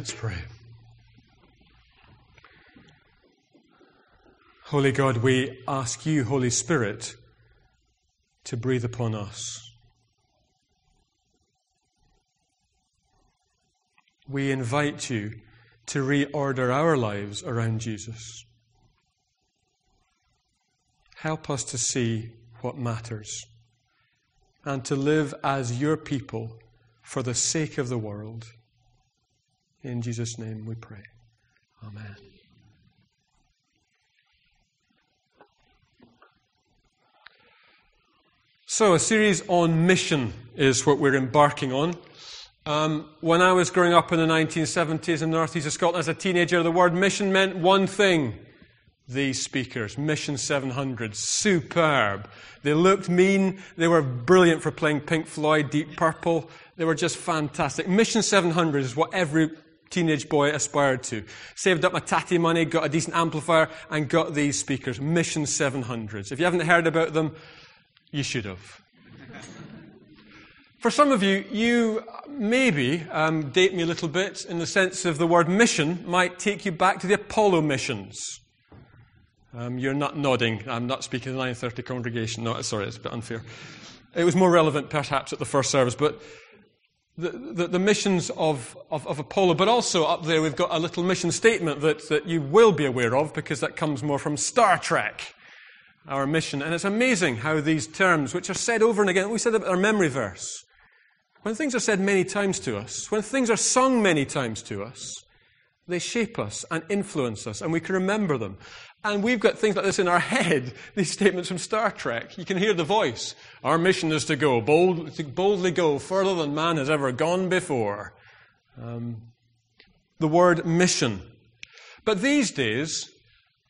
Let's pray. Holy God, we ask you, Holy Spirit, to breathe upon us. We invite you to reorder our lives around Jesus. Help us to see what matters and to live as your people for the sake of the world. In Jesus' name we pray. Amen. So, a series on mission is what we're embarking on. Um, when I was growing up in the 1970s in the northeast of Scotland as a teenager, the word mission meant one thing. These speakers, Mission 700, superb. They looked mean. They were brilliant for playing Pink Floyd, Deep Purple. They were just fantastic. Mission 700 is what every teenage boy aspired to. Saved up my tatty money, got a decent amplifier, and got these speakers. Mission 700s. If you haven't heard about them, you should have. For some of you, you maybe um, date me a little bit in the sense of the word mission might take you back to the Apollo missions. Um, you're not nodding. I'm not speaking to the 9:30 congregation. No, sorry, it's a bit unfair. It was more relevant, perhaps, at the first service, but the, the, the missions of, of, of, Apollo, but also up there we've got a little mission statement that, that you will be aware of because that comes more from Star Trek, our mission. And it's amazing how these terms, which are said over and again, we said about our memory verse, when things are said many times to us, when things are sung many times to us, they shape us and influence us, and we can remember them. And we've got things like this in our head, these statements from Star Trek. You can hear the voice. Our mission is to go, bold, to boldly go further than man has ever gone before. Um, the word mission. But these days,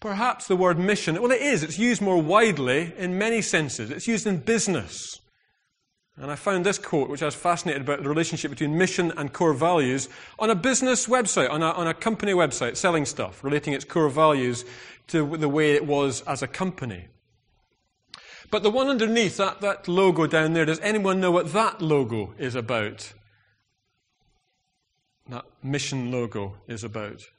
perhaps the word mission, well, it is. It's used more widely in many senses. It's used in business. And I found this quote, which I was fascinated about the relationship between mission and core values, on a business website, on a, on a company website, selling stuff, relating its core values to the way it was as a company. But the one underneath, that, that logo down there, does anyone know what that logo is about? That mission logo is about.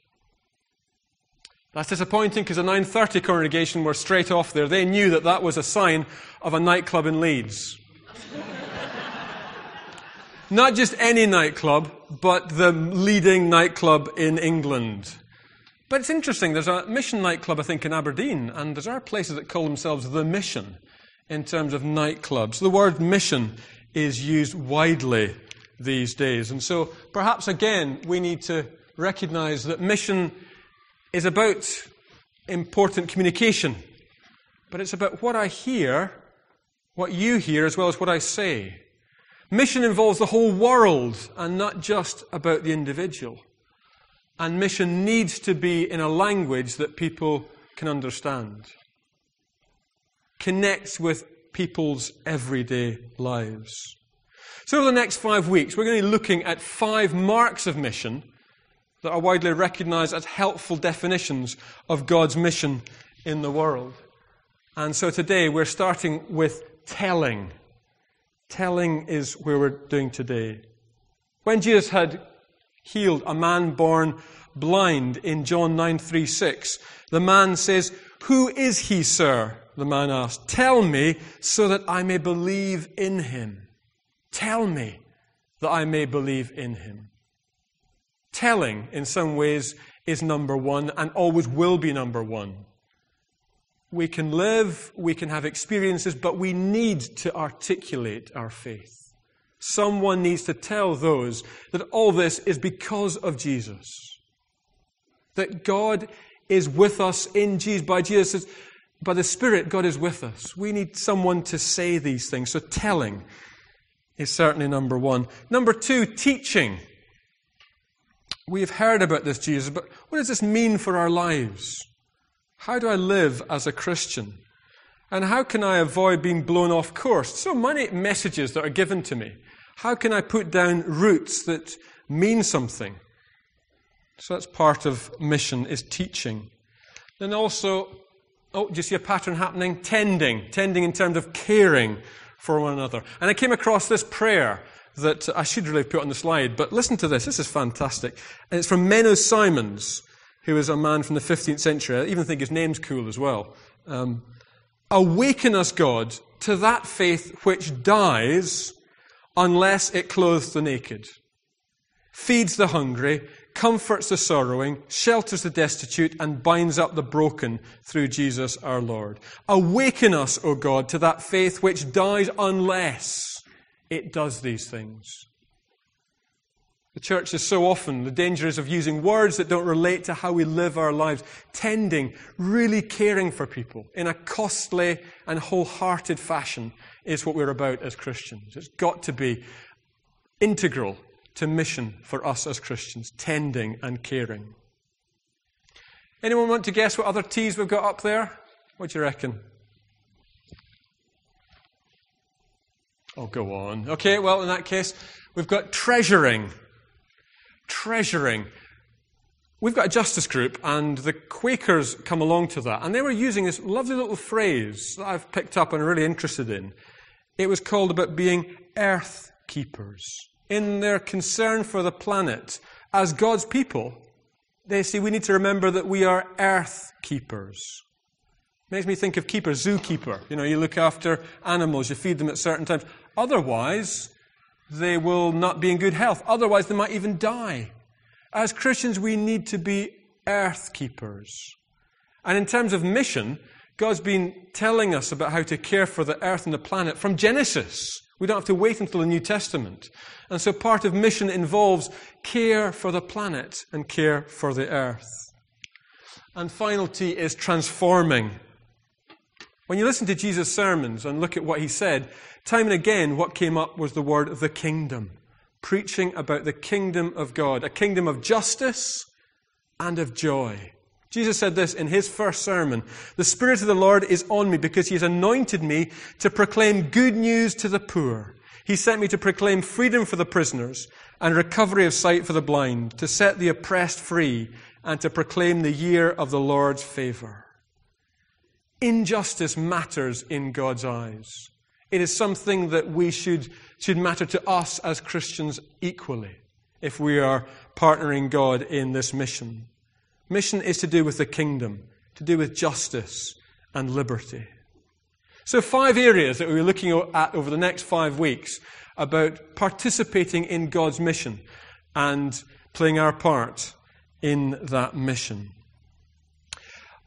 That's disappointing because the 930 congregation were straight off there. They knew that that was a sign of a nightclub in Leeds. Not just any nightclub, but the leading nightclub in England. But it's interesting, there's a mission nightclub, I think, in Aberdeen, and there are places that call themselves the mission in terms of nightclubs. The word mission is used widely these days. And so perhaps again, we need to recognize that mission is about important communication, but it's about what I hear, what you hear, as well as what I say. Mission involves the whole world and not just about the individual. And mission needs to be in a language that people can understand, connects with people's everyday lives. So, over the next five weeks, we're going to be looking at five marks of mission that are widely recognized as helpful definitions of God's mission in the world. And so today we're starting with telling. Telling is where we're doing today. When Jesus had healed a man born blind in John 9:36. The man says, "Who is he, sir?" The man asked. "Tell me so that I may believe in him." Tell me that I may believe in him. Telling, in some ways, is number one and always will be number one. We can live, we can have experiences, but we need to articulate our faith. Someone needs to tell those that all this is because of Jesus. That God is with us in Jesus. By Jesus, by the Spirit, God is with us. We need someone to say these things. So telling is certainly number one. Number two, teaching. We have heard about this, Jesus, but what does this mean for our lives? How do I live as a Christian? And how can I avoid being blown off course? So many messages that are given to me. How can I put down roots that mean something? So that's part of mission, is teaching. Then also, oh, do you see a pattern happening? Tending. Tending in terms of caring for one another. And I came across this prayer that I should really have put on the slide, but listen to this. This is fantastic. And it's from Menno Simons, who is a man from the 15th century. I even think his name's cool as well. Um, Awaken us, God, to that faith which dies unless it clothes the naked, feeds the hungry, comforts the sorrowing, shelters the destitute, and binds up the broken through Jesus our Lord. Awaken us, O God, to that faith which dies unless it does these things. The church is so often, the danger is of using words that don't relate to how we live our lives, tending, really caring for people in a costly and wholehearted fashion is what we're about as Christians. It's got to be integral to mission for us as Christians, tending and caring. Anyone want to guess what other T's we've got up there? What do you reckon? Oh, go on. Okay, well, in that case, we've got treasuring. Treasuring. We've got a justice group, and the Quakers come along to that, and they were using this lovely little phrase that I've picked up and really interested in. It was called about being earth keepers in their concern for the planet, as God's people, they say we need to remember that we are earth keepers. Makes me think of keeper, zookeeper. You know, you look after animals, you feed them at certain times. Otherwise, they will not be in good health. Otherwise, they might even die. As Christians, we need to be earth keepers. And in terms of mission, God's been telling us about how to care for the earth and the planet from Genesis. We don't have to wait until the New Testament. And so part of mission involves care for the planet and care for the earth. And final T is transforming. When you listen to Jesus' sermons and look at what he said, time and again what came up was the word the kingdom. Preaching about the kingdom of God, a kingdom of justice and of joy. Jesus said this in his first sermon The Spirit of the Lord is on me because he has anointed me to proclaim good news to the poor. He sent me to proclaim freedom for the prisoners and recovery of sight for the blind, to set the oppressed free, and to proclaim the year of the Lord's favor. Injustice matters in God's eyes. It is something that we should, should matter to us as Christians equally if we are partnering God in this mission. Mission is to do with the kingdom, to do with justice and liberty. So, five areas that we're looking at over the next five weeks about participating in God's mission and playing our part in that mission.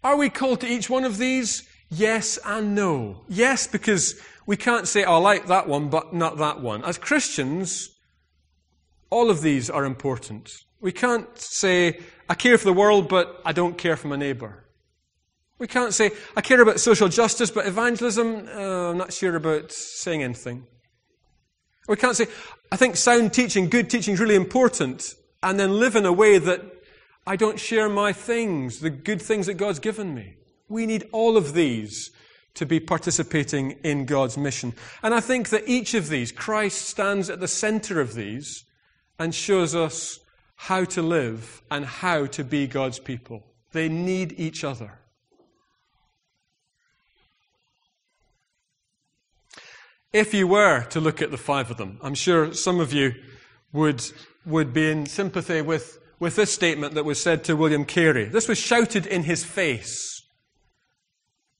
Are we called to each one of these? Yes and no. Yes, because we can't say, oh, I like that one, but not that one. As Christians, all of these are important. We can't say, I care for the world, but I don't care for my neighbour. We can't say, I care about social justice, but evangelism, uh, I'm not sure about saying anything. We can't say, I think sound teaching, good teaching is really important, and then live in a way that I don't share my things, the good things that God's given me. We need all of these to be participating in God's mission. And I think that each of these, Christ stands at the center of these and shows us how to live and how to be God's people. They need each other. If you were to look at the five of them, I'm sure some of you would, would be in sympathy with, with this statement that was said to William Carey. This was shouted in his face.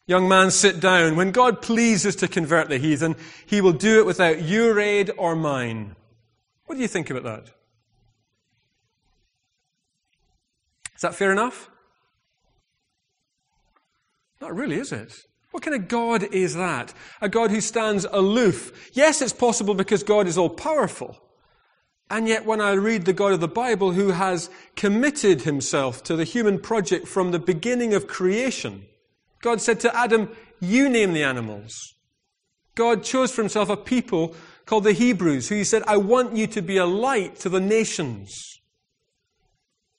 Young man, sit down. When God pleases to convert the heathen, he will do it without your aid or mine. What do you think about that? Is that fair enough? Not really, is it? What kind of God is that? A God who stands aloof. Yes, it's possible because God is all powerful. And yet, when I read the God of the Bible who has committed himself to the human project from the beginning of creation, God said to Adam, You name the animals. God chose for himself a people called the Hebrews, who he said, I want you to be a light to the nations.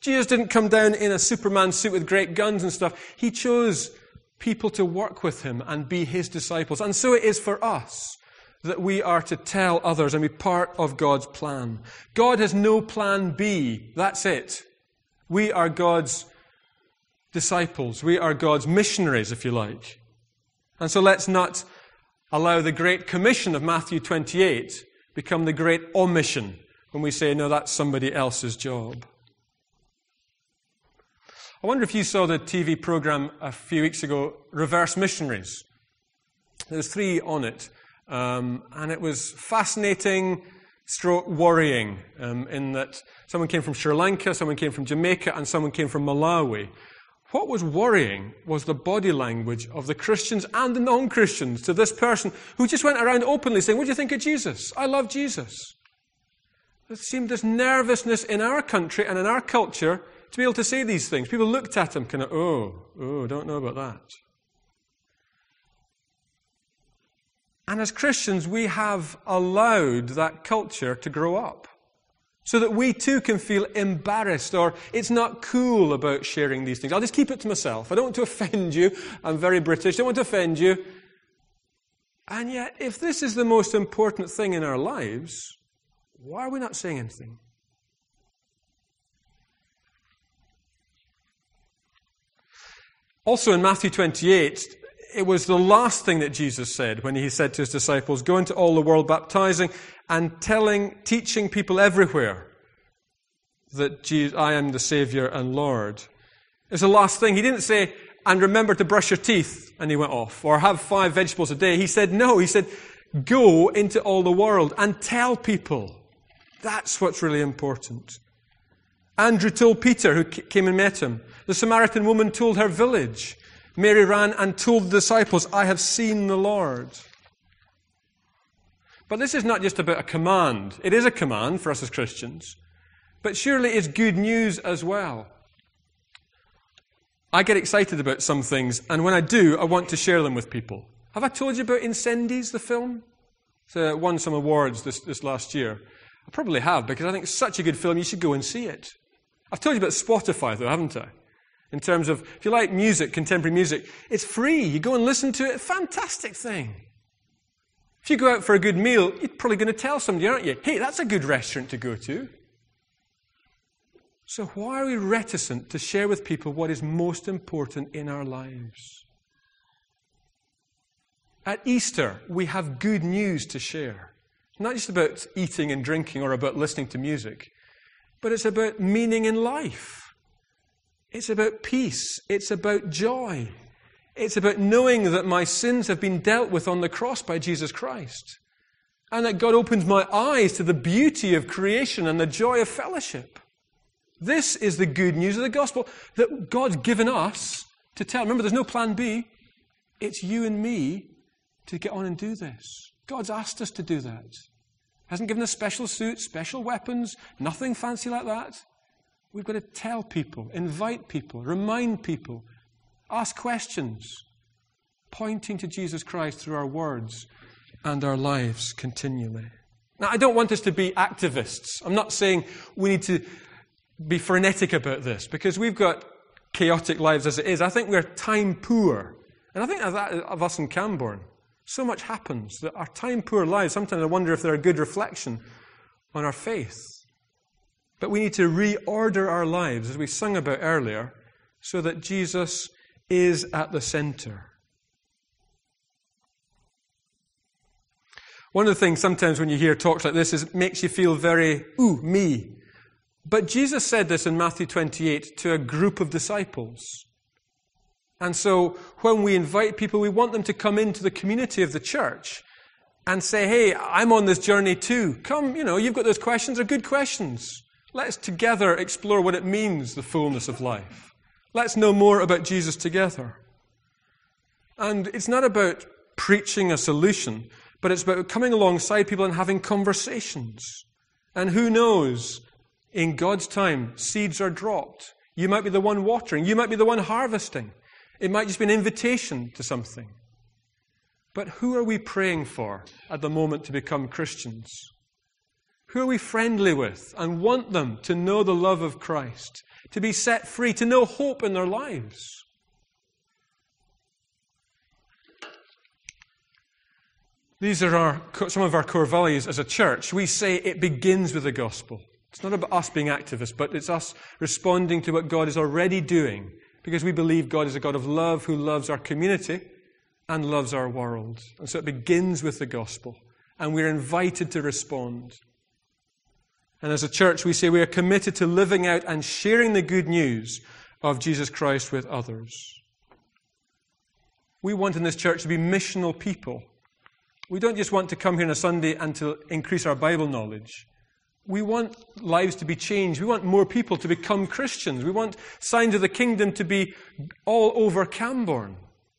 Jesus didn't come down in a Superman suit with great guns and stuff. He chose people to work with him and be his disciples. And so it is for us that we are to tell others and be part of God's plan. God has no plan B. That's it. We are God's disciples. We are God's missionaries, if you like. And so let's not allow the great commission of Matthew 28 become the great omission when we say, no, that's somebody else's job. I wonder if you saw the TV program a few weeks ago, Reverse Missionaries. There was three on it, um, and it was fascinating, stroke worrying, um, in that someone came from Sri Lanka, someone came from Jamaica, and someone came from Malawi. What was worrying was the body language of the Christians and the non Christians to this person who just went around openly saying, What do you think of Jesus? I love Jesus. There seemed this nervousness in our country and in our culture to be able to say these things. People looked at him kind of, Oh, oh, don't know about that. And as Christians, we have allowed that culture to grow up so that we too can feel embarrassed or it's not cool about sharing these things. I'll just keep it to myself. I don't want to offend you. I'm very British. I don't want to offend you. And yet, if this is the most important thing in our lives, why are we not saying anything? Also in Matthew 28, it was the last thing that Jesus said when he said to his disciples, Go into all the world baptizing and telling, teaching people everywhere that Jesus, I am the Savior and Lord. It's the last thing. He didn't say, and remember to brush your teeth, and he went off, or have five vegetables a day. He said, no. He said, go into all the world and tell people. That's what's really important. Andrew told Peter, who came and met him. The Samaritan woman told her village. Mary ran and told the disciples, I have seen the Lord. But this is not just about a command. It is a command for us as Christians. But surely it's good news as well. I get excited about some things, and when I do, I want to share them with people. Have I told you about Incendies, the film? It's uh, won some awards this, this last year. I probably have, because I think it's such a good film, you should go and see it. I've told you about Spotify, though, haven't I? In terms of, if you like music, contemporary music, it's free. You go and listen to it. Fantastic thing. If you go out for a good meal, you're probably going to tell somebody, aren't you? Hey, that's a good restaurant to go to. So, why are we reticent to share with people what is most important in our lives? At Easter, we have good news to share. Not just about eating and drinking or about listening to music, but it's about meaning in life. It's about peace. It's about joy. It's about knowing that my sins have been dealt with on the cross by Jesus Christ. And that God opens my eyes to the beauty of creation and the joy of fellowship. This is the good news of the gospel that God's given us to tell. Remember, there's no plan B. It's you and me to get on and do this. God's asked us to do that. Hasn't given us special suits, special weapons, nothing fancy like that. We've got to tell people, invite people, remind people, ask questions, pointing to Jesus Christ through our words and our lives continually. Now, I don't want us to be activists. I'm not saying we need to be frenetic about this because we've got chaotic lives as it is. I think we're time poor. And I think of that of us in Camborne. So much happens that our time poor lives, sometimes I wonder if they're a good reflection on our faith. But we need to reorder our lives, as we sung about earlier, so that Jesus is at the center. One of the things sometimes when you hear talks like this is it makes you feel very, ooh, me. But Jesus said this in Matthew 28 to a group of disciples. And so when we invite people, we want them to come into the community of the church and say, hey, I'm on this journey too. Come, you know, you've got those questions, they're good questions. Let's together explore what it means, the fullness of life. Let's know more about Jesus together. And it's not about preaching a solution, but it's about coming alongside people and having conversations. And who knows, in God's time, seeds are dropped. You might be the one watering, you might be the one harvesting. It might just be an invitation to something. But who are we praying for at the moment to become Christians? Who are we friendly with and want them to know the love of Christ, to be set free, to know hope in their lives? These are our, some of our core values as a church. We say it begins with the gospel. It's not about us being activists, but it's us responding to what God is already doing because we believe God is a God of love who loves our community and loves our world. And so it begins with the gospel. and we're invited to respond. And as a church, we say we are committed to living out and sharing the good news of Jesus Christ with others. We want in this church to be missional people. We don't just want to come here on a Sunday and to increase our Bible knowledge. We want lives to be changed. We want more people to become Christians. We want signs of the kingdom to be all over Camborne.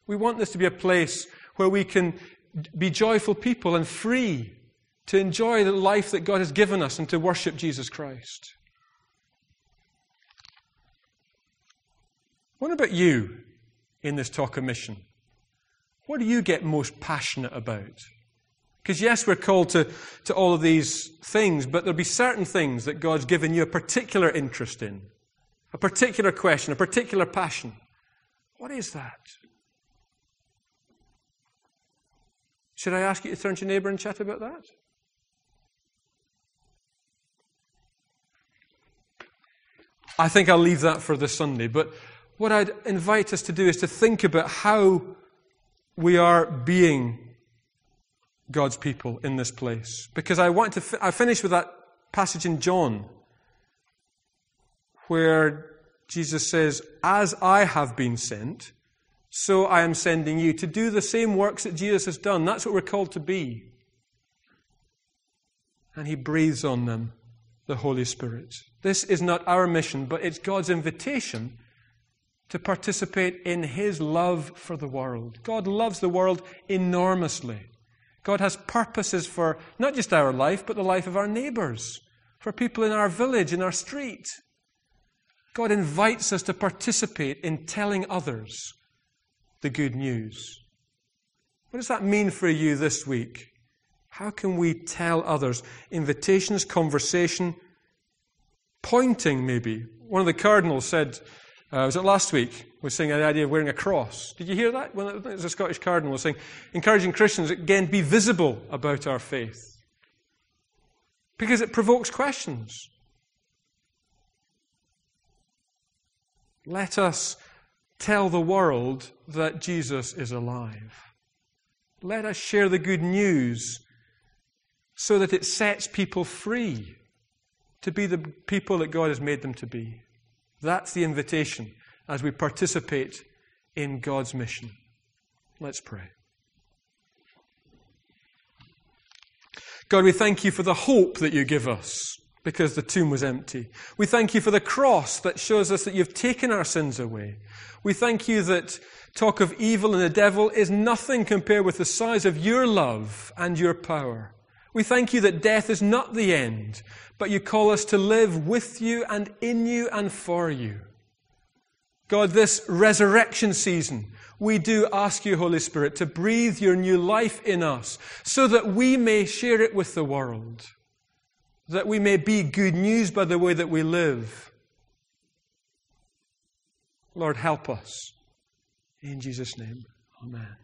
We want this to be a place where we can be joyful people and free to enjoy the life that God has given us and to worship Jesus Christ. What about you in this talk of mission? What do you get most passionate about? Because, yes, we're called to, to all of these things, but there'll be certain things that God's given you a particular interest in, a particular question, a particular passion. What is that? Should I ask you to turn to your neighbour and chat about that? I think I'll leave that for this Sunday, but what I'd invite us to do is to think about how we are being God's people in this place. Because I want to, fi- I finish with that passage in John where Jesus says, As I have been sent, so I am sending you to do the same works that Jesus has done. That's what we're called to be. And he breathes on them the Holy Spirit. This is not our mission, but it's God's invitation to participate in His love for the world. God loves the world enormously. God has purposes for not just our life, but the life of our neighbors, for people in our village, in our street. God invites us to participate in telling others the good news. What does that mean for you this week? How can we tell others? Invitations, conversation, pointing maybe. One of the cardinals said, uh, was it last week? Was saying the idea of wearing a cross. Did you hear that? Well, it was a Scottish cardinal was saying, encouraging Christians again be visible about our faith, because it provokes questions. Let us tell the world that Jesus is alive. Let us share the good news so that it sets people free to be the people that God has made them to be. That's the invitation as we participate in God's mission. Let's pray. God, we thank you for the hope that you give us because the tomb was empty. We thank you for the cross that shows us that you've taken our sins away. We thank you that talk of evil and the devil is nothing compared with the size of your love and your power. We thank you that death is not the end, but you call us to live with you and in you and for you. God, this resurrection season, we do ask you, Holy Spirit, to breathe your new life in us so that we may share it with the world, that we may be good news by the way that we live. Lord, help us. In Jesus' name, amen.